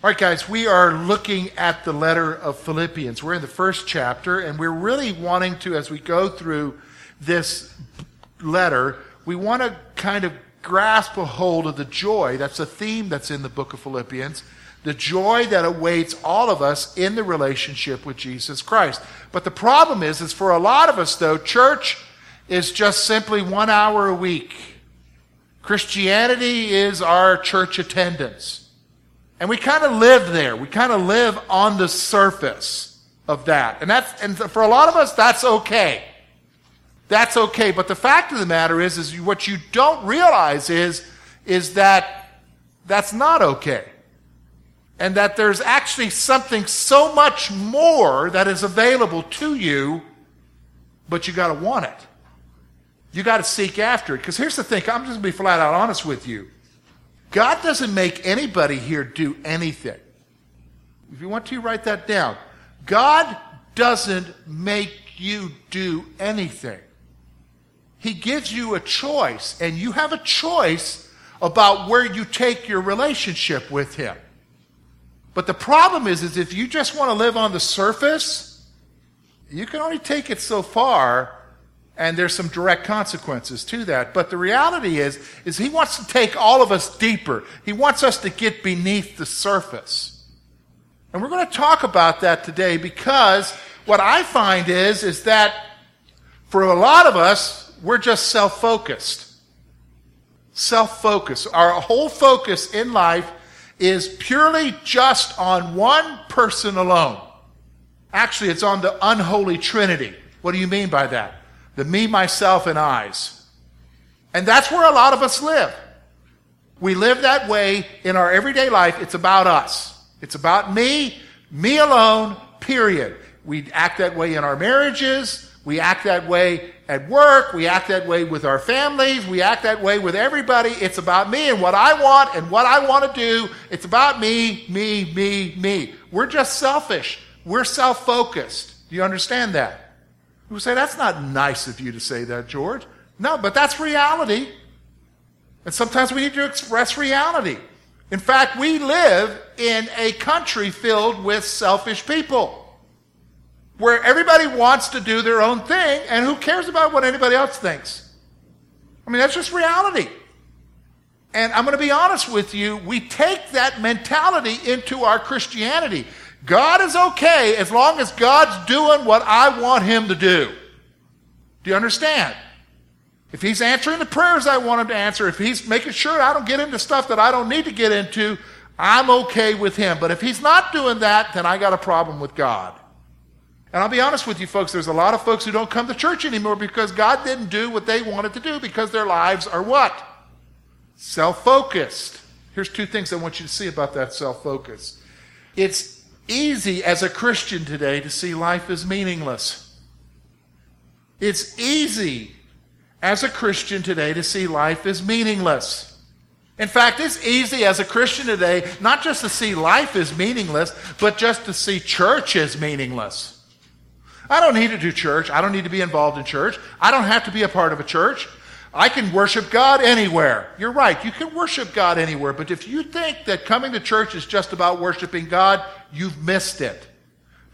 All right, guys, we are looking at the letter of Philippians. We're in the first chapter, and we're really wanting to, as we go through this letter, we want to kind of grasp a hold of the joy. That's a theme that's in the book of Philippians. The joy that awaits all of us in the relationship with Jesus Christ. But the problem is, is for a lot of us, though, church is just simply one hour a week. Christianity is our church attendance. And we kind of live there. We kind of live on the surface of that. And that's, and for a lot of us, that's okay. That's okay. But the fact of the matter is, is what you don't realize is, is that that's not okay. And that there's actually something so much more that is available to you, but you got to want it. You got to seek after it. Because here's the thing I'm just to be flat out honest with you. God doesn't make anybody here do anything. If you want to, write that down. God doesn't make you do anything. He gives you a choice, and you have a choice about where you take your relationship with Him. But the problem is, is if you just want to live on the surface, you can only take it so far and there's some direct consequences to that. But the reality is, is he wants to take all of us deeper. He wants us to get beneath the surface. And we're going to talk about that today because what I find is, is that for a lot of us, we're just self-focused. Self-focused. Our whole focus in life is purely just on one person alone. Actually, it's on the unholy trinity. What do you mean by that? The me, myself, and I's. And that's where a lot of us live. We live that way in our everyday life. It's about us. It's about me, me alone, period. We act that way in our marriages. We act that way at work. We act that way with our families. We act that way with everybody. It's about me and what I want and what I want to do. It's about me, me, me, me. We're just selfish. We're self focused. Do you understand that? People say, that's not nice of you to say that, George. No, but that's reality. And sometimes we need to express reality. In fact, we live in a country filled with selfish people where everybody wants to do their own thing and who cares about what anybody else thinks. I mean, that's just reality. And I'm going to be honest with you, we take that mentality into our Christianity. God is okay as long as God's doing what I want Him to do. Do you understand? If He's answering the prayers I want Him to answer, if He's making sure I don't get into stuff that I don't need to get into, I'm okay with Him. But if He's not doing that, then I got a problem with God. And I'll be honest with you, folks, there's a lot of folks who don't come to church anymore because God didn't do what they wanted to do because their lives are what? Self focused. Here's two things I want you to see about that self focus. It's easy as a Christian today to see life as meaningless. It's easy as a Christian today to see life as meaningless. In fact, it's easy as a Christian today not just to see life as meaningless, but just to see church as meaningless. I don't need to do church. I don't need to be involved in church. I don't have to be a part of a church. I can worship God anywhere. You're right. You can worship God anywhere. But if you think that coming to church is just about worshiping God, you've missed it.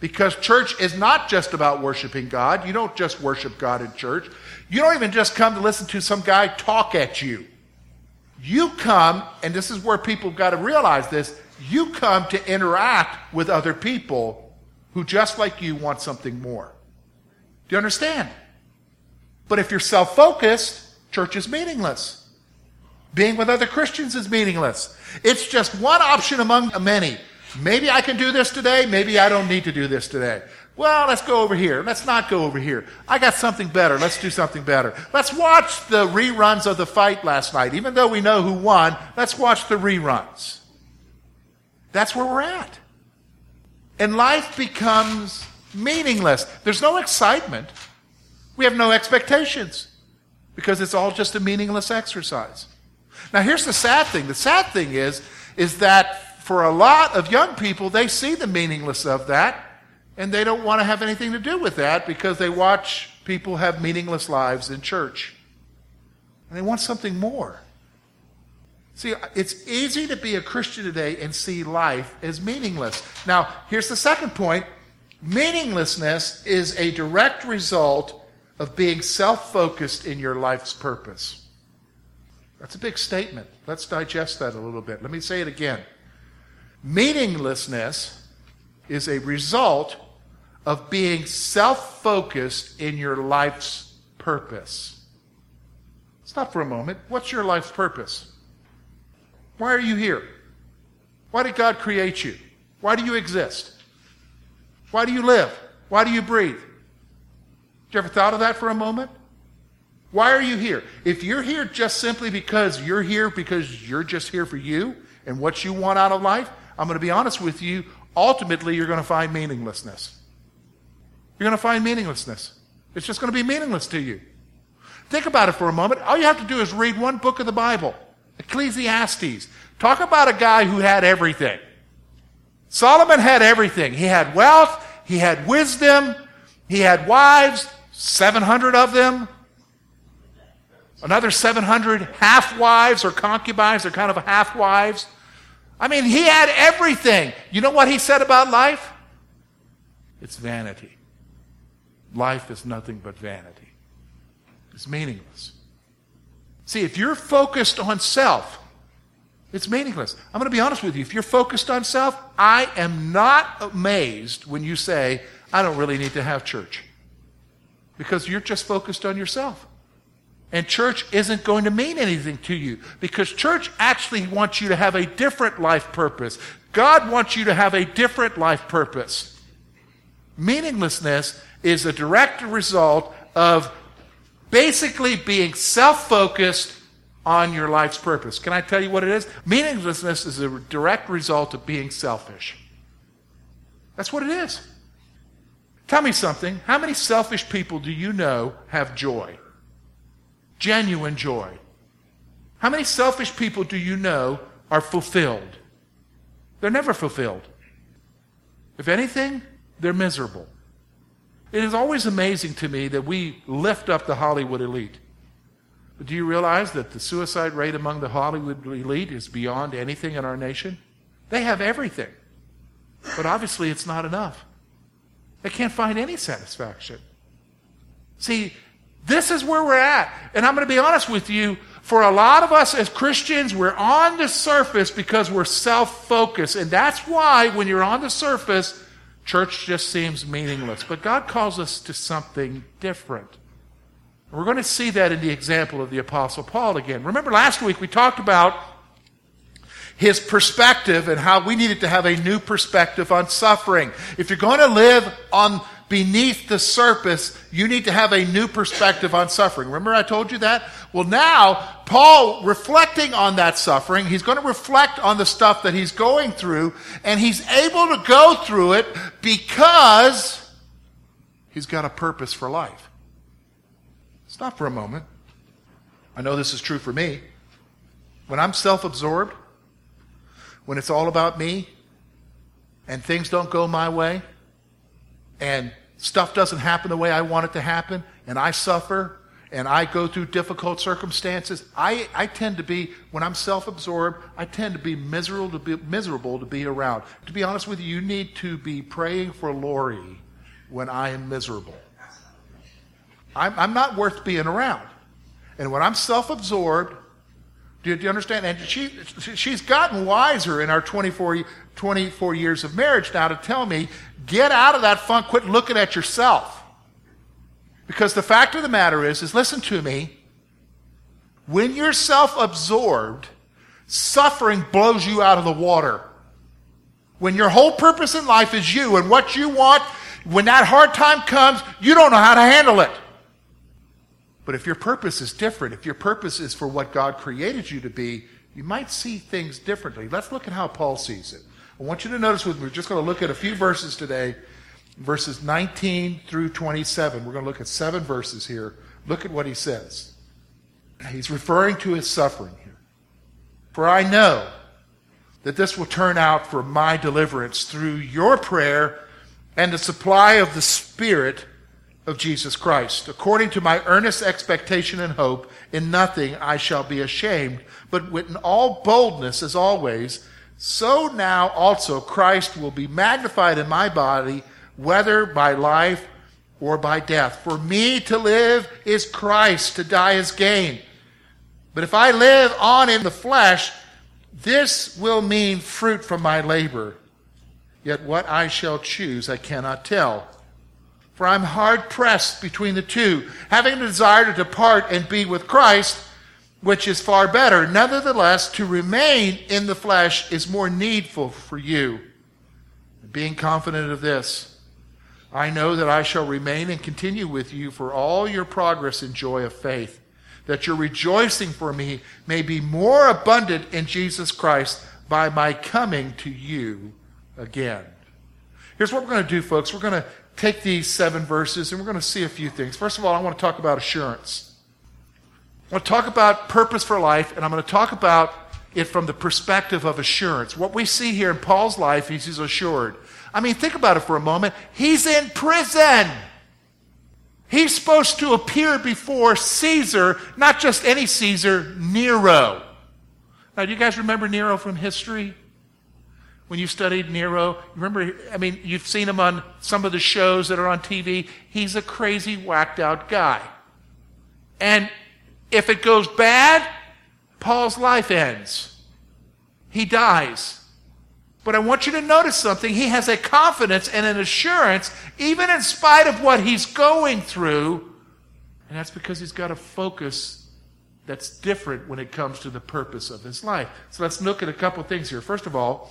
Because church is not just about worshiping God. You don't just worship God in church. You don't even just come to listen to some guy talk at you. You come, and this is where people have got to realize this, you come to interact with other people who, just like you, want something more. Do you understand? But if you're self focused, Church is meaningless. Being with other Christians is meaningless. It's just one option among many. Maybe I can do this today. Maybe I don't need to do this today. Well, let's go over here. Let's not go over here. I got something better. Let's do something better. Let's watch the reruns of the fight last night. Even though we know who won, let's watch the reruns. That's where we're at. And life becomes meaningless. There's no excitement. We have no expectations because it's all just a meaningless exercise. Now, here's the sad thing the sad thing is, is that for a lot of young people, they see the meaningless of that and they don't want to have anything to do with that because they watch people have meaningless lives in church. And they want something more. See, it's easy to be a Christian today and see life as meaningless. Now, here's the second point meaninglessness is a direct result of being self focused in your life's purpose. That's a big statement. Let's digest that a little bit. Let me say it again. Meaninglessness is a result of being self focused in your life's purpose. Stop for a moment. What's your life's purpose? Why are you here? Why did God create you? Why do you exist? Why do you live? Why do you breathe? You ever thought of that for a moment? Why are you here? If you're here just simply because you're here because you're just here for you and what you want out of life, I'm going to be honest with you, ultimately you're going to find meaninglessness. You're going to find meaninglessness. It's just going to be meaningless to you. Think about it for a moment. All you have to do is read one book of the Bible, Ecclesiastes. Talk about a guy who had everything. Solomon had everything. He had wealth, he had wisdom, he had wives, 700 of them. Another 700 half wives or concubines, or kind of half wives. I mean, he had everything. You know what he said about life? It's vanity. Life is nothing but vanity. It's meaningless. See, if you're focused on self, it's meaningless. I'm going to be honest with you. If you're focused on self, I am not amazed when you say, I don't really need to have church because you're just focused on yourself. And church isn't going to mean anything to you because church actually wants you to have a different life purpose. God wants you to have a different life purpose. Meaninglessness is a direct result of basically being self focused on your life's purpose. Can I tell you what it is? Meaninglessness is a direct result of being selfish. That's what it is. Tell me something. How many selfish people do you know have joy? Genuine joy. How many selfish people do you know are fulfilled? They're never fulfilled. If anything, they're miserable. It is always amazing to me that we lift up the Hollywood elite. But do you realize that the suicide rate among the Hollywood elite is beyond anything in our nation? They have everything. But obviously, it's not enough. They can't find any satisfaction. See, this is where we're at. And I'm going to be honest with you. For a lot of us as Christians, we're on the surface because we're self focused. And that's why when you're on the surface, church just seems meaningless. But God calls us to something different. We're going to see that in the example of the Apostle Paul again. Remember last week we talked about his perspective and how we needed to have a new perspective on suffering. If you're going to live on beneath the surface, you need to have a new perspective on suffering. Remember I told you that? Well, now, Paul, reflecting on that suffering, he's going to reflect on the stuff that he's going through, and he's able to go through it because he's got a purpose for life. Stop for a moment. I know this is true for me. When I'm self absorbed, when it's all about me and things don't go my way and stuff doesn't happen the way I want it to happen and I suffer and I go through difficult circumstances, I, I tend to be, when I'm self absorbed, I tend to be miserable to be miserable to be around. To be honest with you, you need to be praying for Lori when I am miserable. I'm, I'm not worth being around. And when I'm self absorbed, do you, understand? And she, she's gotten wiser in our 24, 24 years of marriage now to tell me, get out of that funk, quit looking at yourself. Because the fact of the matter is, is listen to me, when you're self absorbed, suffering blows you out of the water. When your whole purpose in life is you and what you want, when that hard time comes, you don't know how to handle it. But if your purpose is different, if your purpose is for what God created you to be, you might see things differently. Let's look at how Paul sees it. I want you to notice with me, we're just going to look at a few verses today verses 19 through 27. We're going to look at seven verses here. Look at what he says. He's referring to his suffering here. For I know that this will turn out for my deliverance through your prayer and the supply of the Spirit of Jesus Christ. According to my earnest expectation and hope, in nothing I shall be ashamed, but with all boldness as always, so now also Christ will be magnified in my body, whether by life or by death. For me to live is Christ, to die is gain. But if I live on in the flesh, this will mean fruit from my labor. Yet what I shall choose I cannot tell. For I'm hard pressed between the two, having a desire to depart and be with Christ, which is far better. Nevertheless, to remain in the flesh is more needful for you. Being confident of this, I know that I shall remain and continue with you for all your progress and joy of faith, that your rejoicing for me may be more abundant in Jesus Christ by my coming to you again. Here's what we're going to do, folks. We're going to take these seven verses and we're going to see a few things. First of all, I want to talk about assurance. I want to talk about purpose for life, and I'm going to talk about it from the perspective of assurance. What we see here in Paul's life is he's assured. I mean, think about it for a moment. He's in prison. He's supposed to appear before Caesar, not just any Caesar, Nero. Now, do you guys remember Nero from history? When you studied Nero. Remember, I mean, you've seen him on some of the shows that are on TV. He's a crazy, whacked out guy. And if it goes bad, Paul's life ends. He dies. But I want you to notice something. He has a confidence and an assurance, even in spite of what he's going through. And that's because he's got a focus that's different when it comes to the purpose of his life. So let's look at a couple things here. First of all,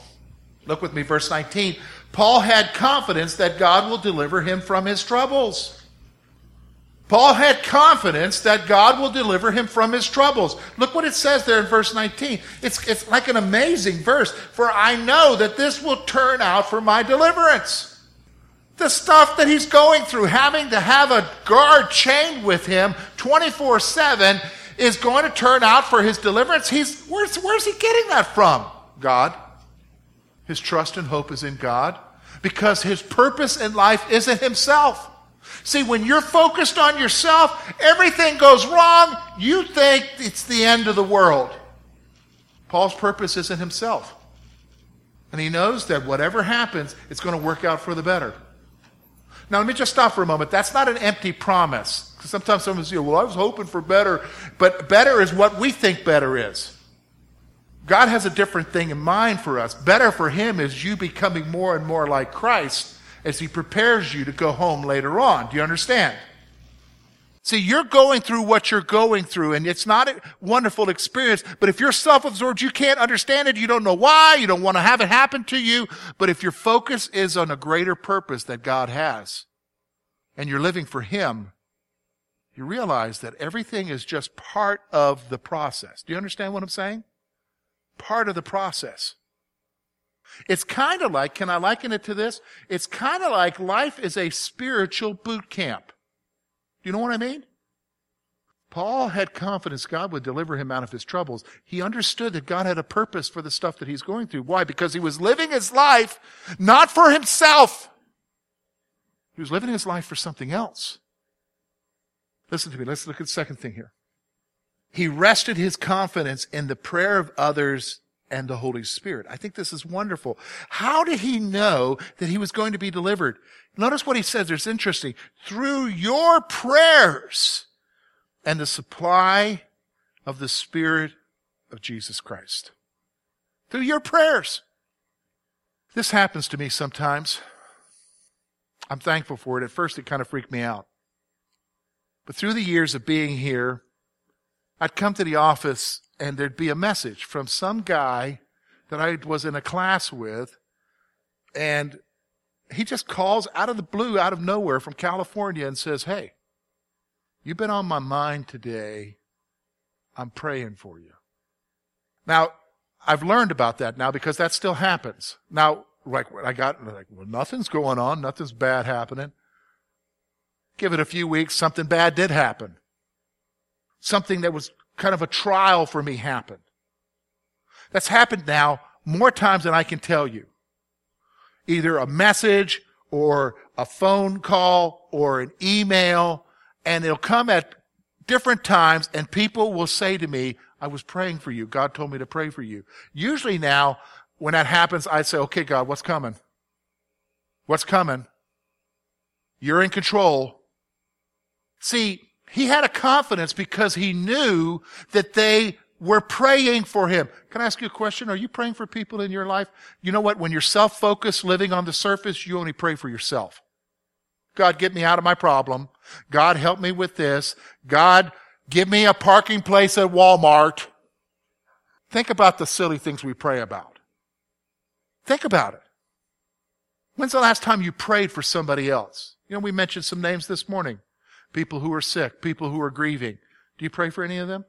Look with me, verse 19. Paul had confidence that God will deliver him from his troubles. Paul had confidence that God will deliver him from his troubles. Look what it says there in verse 19. It's, it's like an amazing verse. For I know that this will turn out for my deliverance. The stuff that he's going through, having to have a guard chained with him 24 7, is going to turn out for his deliverance. He's, where's, where's he getting that from? God. His trust and hope is in God because his purpose in life isn't himself. See, when you're focused on yourself, everything goes wrong, you think it's the end of the world. Paul's purpose isn't himself. And he knows that whatever happens, it's going to work out for the better. Now, let me just stop for a moment. That's not an empty promise. Because sometimes someone says, well, I was hoping for better. But better is what we think better is. God has a different thing in mind for us. Better for Him is you becoming more and more like Christ as He prepares you to go home later on. Do you understand? See, you're going through what you're going through, and it's not a wonderful experience, but if you're self-absorbed, you can't understand it, you don't know why, you don't want to have it happen to you, but if your focus is on a greater purpose that God has, and you're living for Him, you realize that everything is just part of the process. Do you understand what I'm saying? Part of the process. It's kind of like, can I liken it to this? It's kind of like life is a spiritual boot camp. Do you know what I mean? Paul had confidence God would deliver him out of his troubles. He understood that God had a purpose for the stuff that he's going through. Why? Because he was living his life not for himself. He was living his life for something else. Listen to me. Let's look at the second thing here. He rested his confidence in the prayer of others and the Holy Spirit. I think this is wonderful. How did he know that he was going to be delivered? Notice what he says. It's interesting. Through your prayers and the supply of the Spirit of Jesus Christ. Through your prayers. This happens to me sometimes. I'm thankful for it. At first, it kind of freaked me out. But through the years of being here, I'd come to the office and there'd be a message from some guy that I was in a class with, and he just calls out of the blue, out of nowhere from California and says, Hey, you've been on my mind today. I'm praying for you. Now, I've learned about that now because that still happens. Now, like when I got like, well, nothing's going on, nothing's bad happening. Give it a few weeks, something bad did happen. Something that was kind of a trial for me happened. That's happened now more times than I can tell you. Either a message or a phone call or an email, and it'll come at different times, and people will say to me, I was praying for you. God told me to pray for you. Usually now, when that happens, I say, okay, God, what's coming? What's coming? You're in control. See, he had a confidence because he knew that they were praying for him. Can I ask you a question? Are you praying for people in your life? You know what? When you're self-focused, living on the surface, you only pray for yourself. God, get me out of my problem. God, help me with this. God, give me a parking place at Walmart. Think about the silly things we pray about. Think about it. When's the last time you prayed for somebody else? You know, we mentioned some names this morning. People who are sick, people who are grieving. Do you pray for any of them?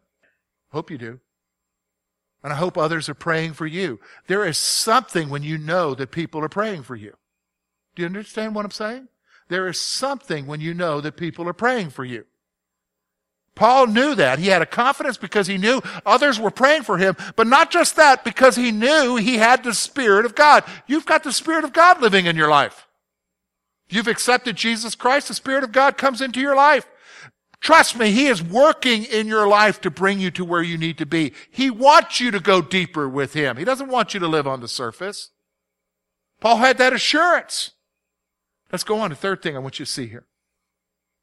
Hope you do. And I hope others are praying for you. There is something when you know that people are praying for you. Do you understand what I'm saying? There is something when you know that people are praying for you. Paul knew that. He had a confidence because he knew others were praying for him, but not just that, because he knew he had the Spirit of God. You've got the Spirit of God living in your life. You've accepted Jesus Christ, the Spirit of God comes into your life. Trust me, He is working in your life to bring you to where you need to be. He wants you to go deeper with Him. He doesn't want you to live on the surface. Paul had that assurance. Let's go on to the third thing I want you to see here.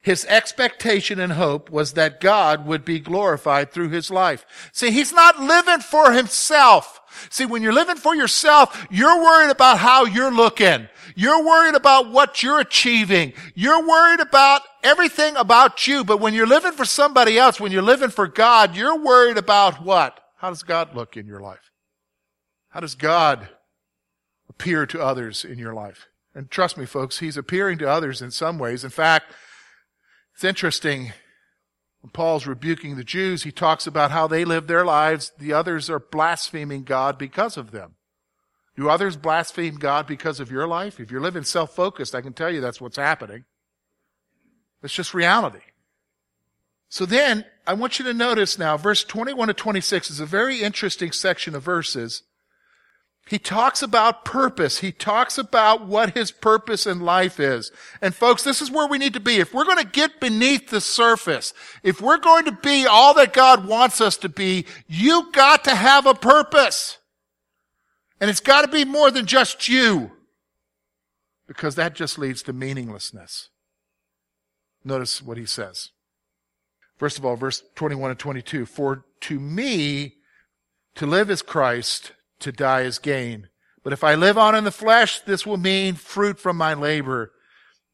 His expectation and hope was that God would be glorified through his life. See, he's not living for himself. See, when you're living for yourself, you're worried about how you're looking. You're worried about what you're achieving. You're worried about everything about you. But when you're living for somebody else, when you're living for God, you're worried about what? How does God look in your life? How does God appear to others in your life? And trust me, folks, He's appearing to others in some ways. In fact, it's interesting. When Paul's rebuking the Jews, he talks about how they live their lives. The others are blaspheming God because of them. Do others blaspheme God because of your life? If you're living self-focused, I can tell you that's what's happening. It's just reality. So then, I want you to notice now, verse 21 to 26 is a very interesting section of verses he talks about purpose. He talks about what his purpose in life is. And folks, this is where we need to be. If we're going to get beneath the surface, if we're going to be all that God wants us to be, you got to have a purpose. And it's got to be more than just you. Because that just leads to meaninglessness. Notice what he says. First of all, verse 21 and 22. For to me, to live is Christ, to die is gain. But if I live on in the flesh, this will mean fruit from my labor.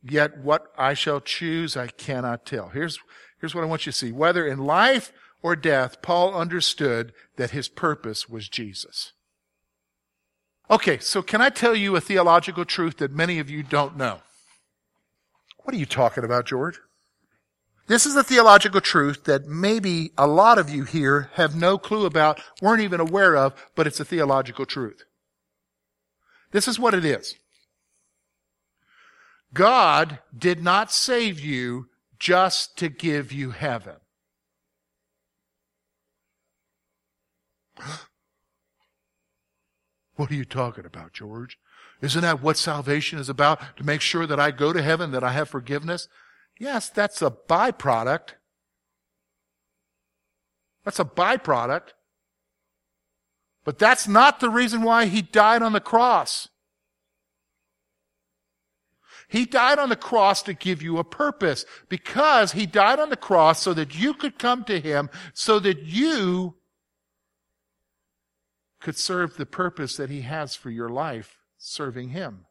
Yet what I shall choose, I cannot tell. Here's, here's what I want you to see. Whether in life or death, Paul understood that his purpose was Jesus. Okay, so can I tell you a theological truth that many of you don't know? What are you talking about, George? This is a theological truth that maybe a lot of you here have no clue about, weren't even aware of, but it's a theological truth. This is what it is. God did not save you just to give you heaven. What are you talking about, George? Isn't that what salvation is about? To make sure that I go to heaven, that I have forgiveness? Yes, that's a byproduct. That's a byproduct. But that's not the reason why he died on the cross. He died on the cross to give you a purpose because he died on the cross so that you could come to him, so that you could serve the purpose that he has for your life, serving him.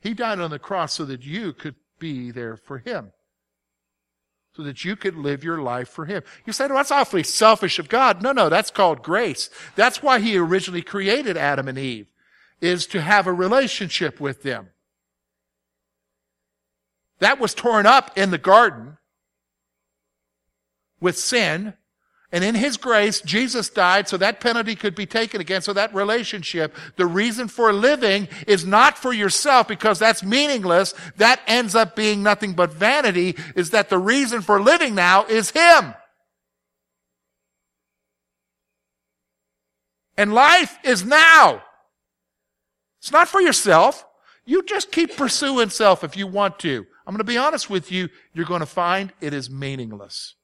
He died on the cross so that you could be there for him. So that you could live your life for him. You say, well, that's awfully selfish of God. No, no, that's called grace. That's why he originally created Adam and Eve, is to have a relationship with them. That was torn up in the garden with sin And in his grace, Jesus died so that penalty could be taken again. So that relationship, the reason for living is not for yourself because that's meaningless. That ends up being nothing but vanity is that the reason for living now is him. And life is now. It's not for yourself. You just keep pursuing self if you want to. I'm going to be honest with you. You're going to find it is meaningless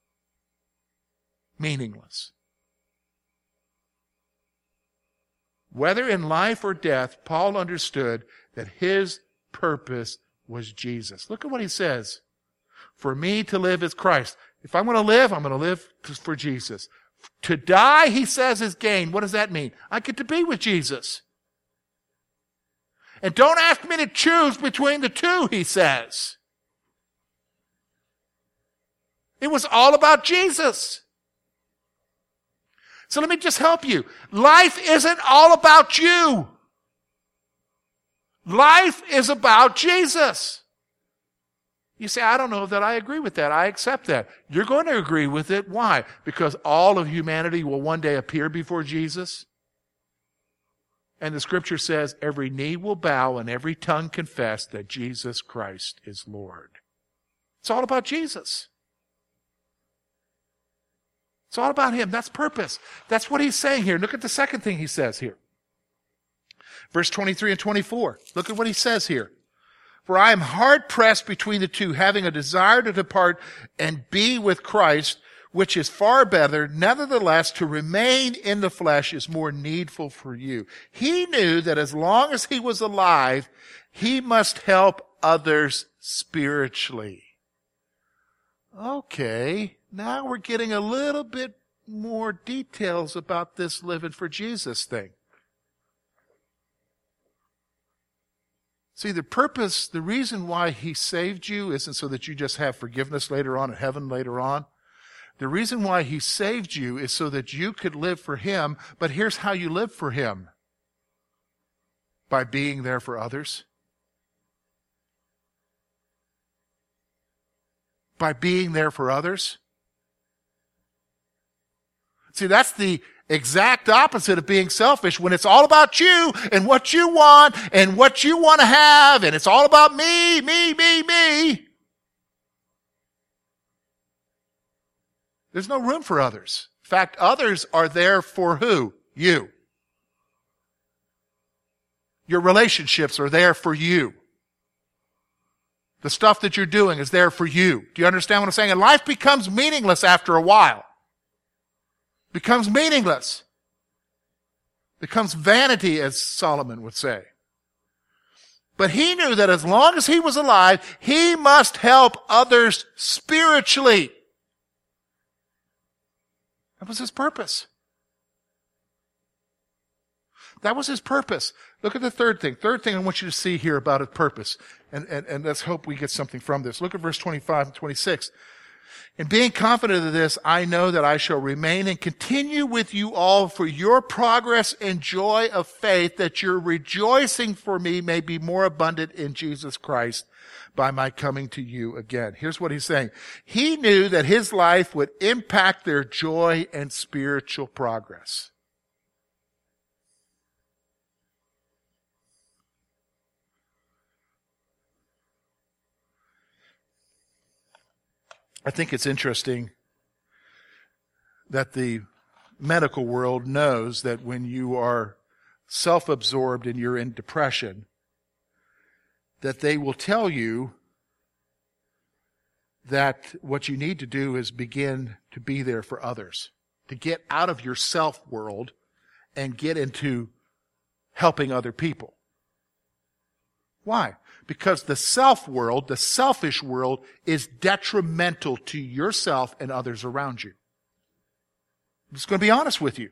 meaningless. Whether in life or death, Paul understood that his purpose was Jesus. Look at what he says. For me to live is Christ. If I'm going to live, I'm going to live for Jesus. To die, he says, is gain. What does that mean? I get to be with Jesus. And don't ask me to choose between the two, he says. It was all about Jesus. So let me just help you. Life isn't all about you. Life is about Jesus. You say, I don't know that I agree with that. I accept that. You're going to agree with it. Why? Because all of humanity will one day appear before Jesus. And the scripture says, every knee will bow and every tongue confess that Jesus Christ is Lord. It's all about Jesus. It's all about him. That's purpose. That's what he's saying here. Look at the second thing he says here. Verse 23 and 24. Look at what he says here. For I am hard pressed between the two, having a desire to depart and be with Christ, which is far better. Nevertheless, to remain in the flesh is more needful for you. He knew that as long as he was alive, he must help others spiritually. Okay. Now we're getting a little bit more details about this living for Jesus thing. See, the purpose, the reason why he saved you isn't so that you just have forgiveness later on in heaven later on. The reason why he saved you is so that you could live for him, but here's how you live for him. By being there for others. By being there for others. See, that's the exact opposite of being selfish when it's all about you and what you want and what you want to have and it's all about me, me, me, me. There's no room for others. In fact, others are there for who? You. Your relationships are there for you. The stuff that you're doing is there for you. Do you understand what I'm saying? And life becomes meaningless after a while becomes meaningless, becomes vanity, as Solomon would say. But he knew that as long as he was alive, he must help others spiritually. That was his purpose. That was his purpose. Look at the third thing. Third thing I want you to see here about his purpose. And, and, and let's hope we get something from this. Look at verse 25 and 26. And being confident of this, I know that I shall remain and continue with you all for your progress and joy of faith, that your rejoicing for me may be more abundant in Jesus Christ by my coming to you again. Here's what he's saying. He knew that his life would impact their joy and spiritual progress. I think it's interesting that the medical world knows that when you are self absorbed and you're in depression, that they will tell you that what you need to do is begin to be there for others, to get out of your self world and get into helping other people. Why? Because the self world, the selfish world, is detrimental to yourself and others around you. I'm just going to be honest with you.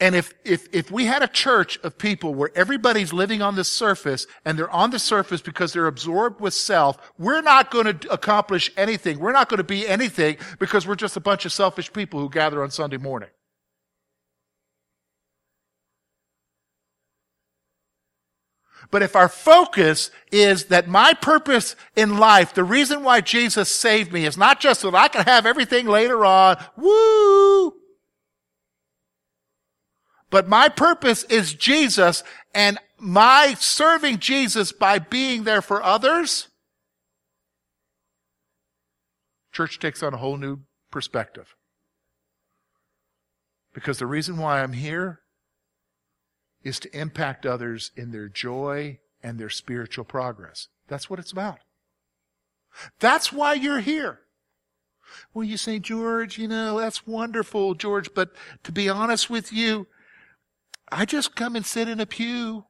And if, if, if we had a church of people where everybody's living on the surface and they're on the surface because they're absorbed with self, we're not going to accomplish anything. We're not going to be anything because we're just a bunch of selfish people who gather on Sunday morning. But if our focus is that my purpose in life, the reason why Jesus saved me is not just so that I can have everything later on, woo! But my purpose is Jesus and my serving Jesus by being there for others, church takes on a whole new perspective. Because the reason why I'm here is to impact others in their joy and their spiritual progress. That's what it's about. That's why you're here. Well, you say, George, you know, that's wonderful, George, but to be honest with you, I just come and sit in a pew.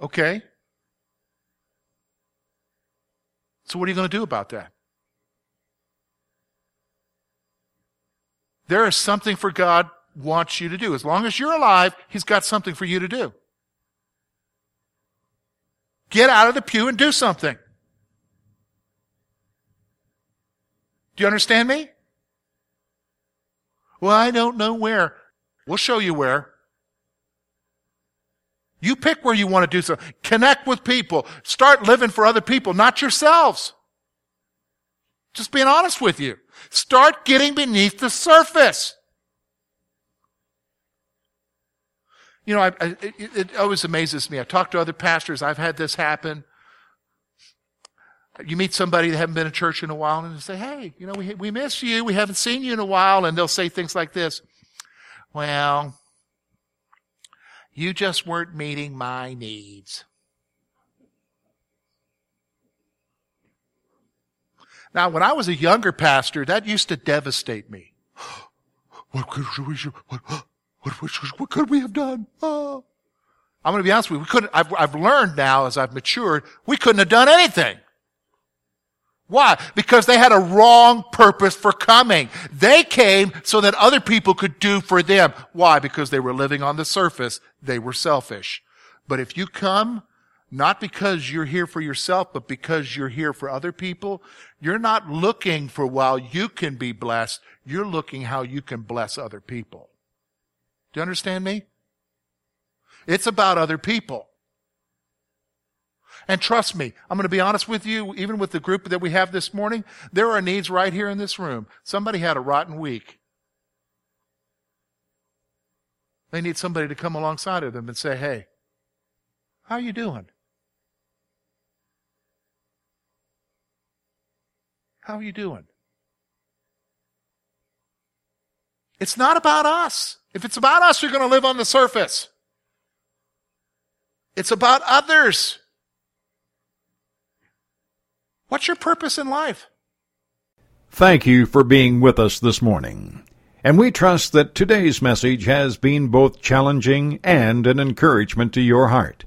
Okay. So what are you going to do about that? There is something for God wants you to do. As long as you're alive, He's got something for you to do. Get out of the pew and do something. Do you understand me? Well, I don't know where. We'll show you where. You pick where you want to do something. Connect with people. Start living for other people, not yourselves. Just being honest with you. Start getting beneath the surface. You know, I, I, it, it always amazes me. I talk to other pastors. I've had this happen. You meet somebody that haven't been in church in a while and they say, Hey, you know, we, we miss you. We haven't seen you in a while. And they'll say things like this. Well, you just weren't meeting my needs. Now, when I was a younger pastor, that used to devastate me. What could we, what, what, what could we have done? Oh. I'm going to be honest with you. We couldn't, I've, I've learned now as I've matured, we couldn't have done anything. Why? Because they had a wrong purpose for coming. They came so that other people could do for them. Why? Because they were living on the surface. They were selfish. But if you come, not because you're here for yourself, but because you're here for other people, you're not looking for while you can be blessed. You're looking how you can bless other people. Do you understand me? It's about other people. And trust me, I'm going to be honest with you, even with the group that we have this morning, there are needs right here in this room. Somebody had a rotten week. They need somebody to come alongside of them and say, hey, how are you doing? How are you doing? It's not about us. If it's about us, you're going to live on the surface. It's about others. What's your purpose in life? Thank you for being with us this morning. And we trust that today's message has been both challenging and an encouragement to your heart.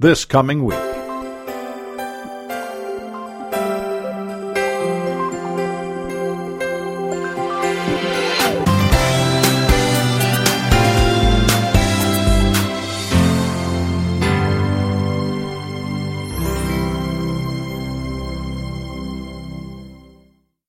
this coming week.